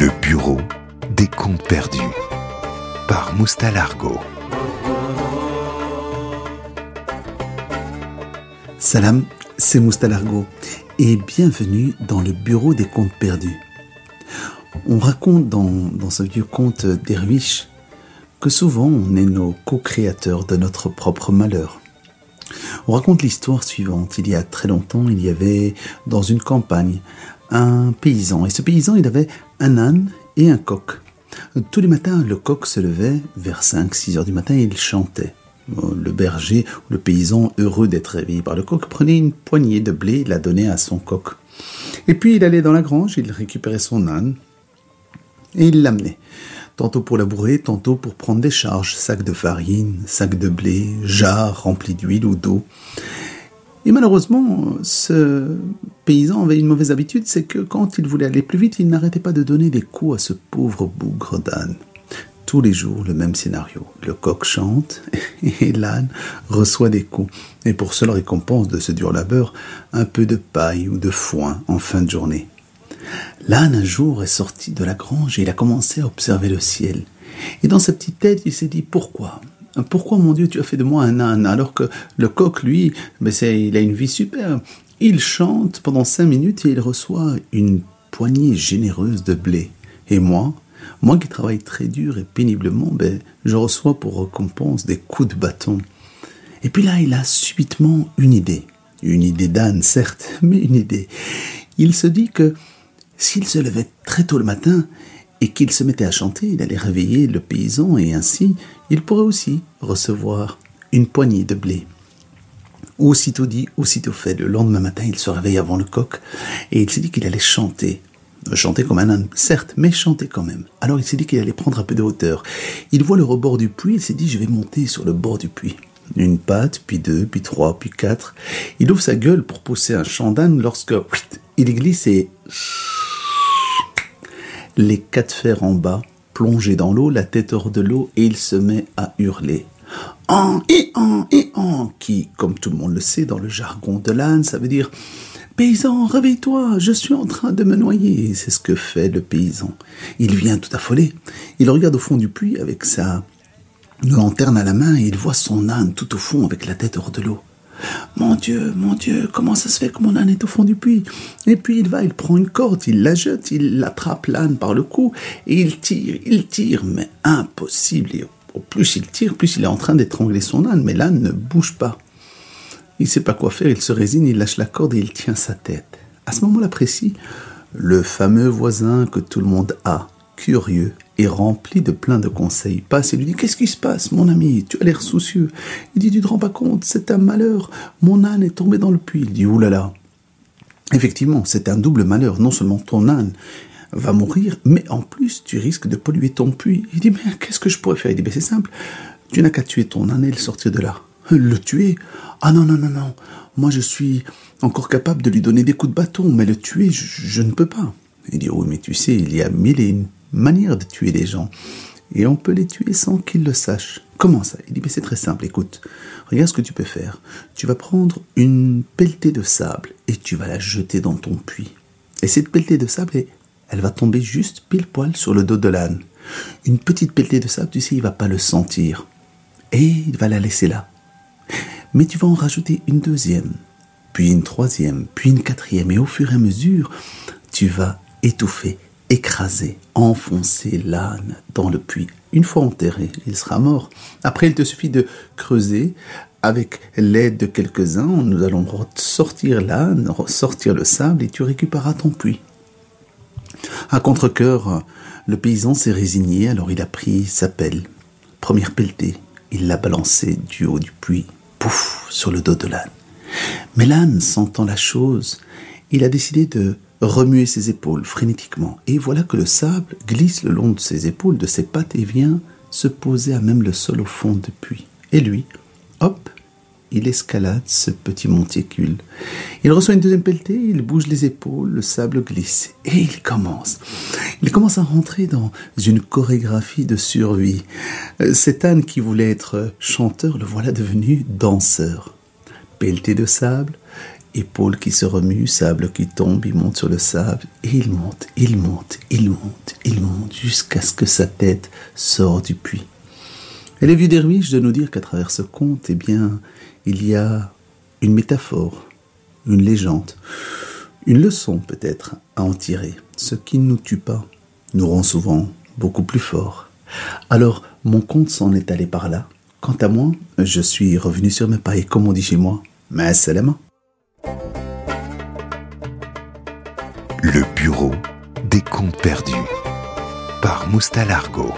Le bureau des comptes perdus par Moustalargo. Salam, c'est Moustalargo et bienvenue dans le bureau des comptes perdus. On raconte dans, ce vieux conte d'Erwish que souvent on est nos co-créateurs de notre propre malheur. On raconte l'histoire suivante. Il y a très longtemps, il y avait dans une campagne un paysan. Et ce paysan, il avait un âne et un coq. Tous les matins, le coq se levait vers 5-6 heures du matin et il chantait. Le berger, le paysan, heureux d'être réveillé par le coq, prenait une poignée de blé et la donnait à son coq. Et puis il allait dans la grange, il récupérait son âne et il l'amenait. Tantôt pour labourer, tantôt pour prendre des charges, sacs de farine, sacs de blé, jarres remplis d'huile ou d'eau. Et malheureusement, ce paysan avait une mauvaise habitude, c'est que quand il voulait aller plus vite, il n'arrêtait pas de donner des coups à ce pauvre bougre d'âne. Tous les jours, le même scénario. Le coq chante et l'âne reçoit des coups. Et pour seule récompense de ce dur labeur, un peu de paille ou de foin en fin de journée. L'âne un jour est sorti de la grange et il a commencé à observer le ciel. Et dans sa petite tête, il s'est dit pourquoi? Pourquoi, mon Dieu, tu as fait de moi un âne alors que le coq, lui, mais il a une vie super. Il chante pendant cinq minutes et il reçoit une poignée généreuse de blé. Et moi, moi qui travaille très dur et péniblement, ben, je reçois pour récompense des coups de bâton. Et puis là, il a subitement une idée. Une idée d'âne, certes, mais une idée. Il se dit que s'il se levait très tôt le matin et qu'il se mettait à chanter, il allait réveiller le paysan et ainsi il pourrait aussi recevoir une poignée de blé. Aussitôt dit, aussitôt fait, le lendemain matin, il se réveille avant le coq et il s'est dit qu'il allait chanter. Chanter comme un âne, certes, mais chanter quand même. Alors il s'est dit qu'il allait prendre un peu de hauteur. Il voit le rebord du puits, il s'est dit je vais monter sur le bord du puits. Une patte, puis deux, puis trois, puis quatre. Il ouvre sa gueule pour pousser un chant d'âne lorsque il glisse et les quatre fers en bas, plongé dans l'eau, la tête hors de l'eau, et il se met à hurler. En et en et en, qui, comme tout le monde le sait dans le jargon de l'âne, ça veut dire Paysan, réveille-toi, je suis en train de me noyer. C'est ce que fait le paysan. Il vient tout affolé. Il regarde au fond du puits avec sa lanterne à la main et il voit son âne tout au fond avec la tête hors de l'eau. Mon Dieu, mon Dieu, comment ça se fait que mon âne est au fond du puits? Et puis il va, il prend une corde, il la jette, il attrape l'âne par le cou et il tire, il tire, mais impossible. Au plus il tire, plus il est en train d'étrangler son âne, mais l'âne ne bouge pas. Il ne sait pas quoi faire, il se résigne, il lâche la corde et il tient sa tête. À ce moment-là précis, le fameux voisin que tout le monde a, curieux et rempli de plein de conseils, passe et lui dit Qu'est-ce qui se passe, mon ami? Tu as l'air soucieux. Il dit Tu te rends pas compte, c'est un malheur. Mon âne est tombé dans le puits. Il dit Ouh là là. Effectivement, c'est un double malheur. Non seulement ton âne va mourir, mais en plus, tu risques de polluer ton puits. Il dit Mais qu'est-ce que je pourrais faire? Il dit Mais c'est simple. Tu n'as qu'à tuer ton âne et le sortir de là. Le tuer? Ah non, non, non, non. Moi, je suis encore capable de lui donner des coups de bâton, mais le tuer, je, ne peux pas. Il dit, oui, mais tu sais, il y a mille et manière de tuer les gens. Et on peut les tuer sans qu'ils le sachent. Comment ça? Il dit, mais c'est très simple, écoute, regarde ce que tu peux faire. Tu vas prendre une pelletée de sable et tu vas la jeter dans ton puits. Et cette pelletée de sable, elle va tomber juste pile poil sur le dos de l'âne. Une petite pelletée de sable, tu sais, il va pas le sentir. Et il va la laisser là. Mais tu vas en rajouter une deuxième, puis une troisième, puis une quatrième. Et au fur et à mesure, tu vas étouffer écraser, enfoncer l'âne dans le puits. Une fois enterré, il sera mort. Après, il te suffit de creuser avec l'aide de quelques-uns. Nous allons sortir l'âne, sortir le sable et tu récupéreras ton puits. À contre-coeur, le paysan s'est résigné, alors il a pris sa pelle. Première pelletée, il l'a balancée du haut du puits, pouf, sur le dos de l'âne. Mais l'âne, sentant la chose, il a décidé de remuer ses épaules frénétiquement, et voilà que le sable glisse le long de ses épaules, de ses pattes, et vient se poser à même le sol au fond du puits. Et lui, hop, il escalade ce petit monticule. Il reçoit une deuxième pelletée, il bouge les épaules, le sable glisse, et il commence. Il commence à rentrer dans une chorégraphie de survie. Euh, cet âne qui voulait être chanteur, le voilà devenu danseur. Pelleté de sable, épaules qui se remuent, sable qui tombe, il monte sur le sable, et il monte, il monte, il monte, il monte, jusqu'à ce que sa tête sort du puits. Elle est vue derviche de nous dire qu'à travers ce conte, eh bien, il y a une métaphore, une légende, une leçon peut-être à en tirer. Ce qui ne nous tue pas nous rend souvent beaucoup plus forts. Alors, mon conte s'en est allé par là. Quant à moi, je suis revenu sur mes pas et comme on dit chez moi, mais main. Le bureau des contes perdus par Moustalargo.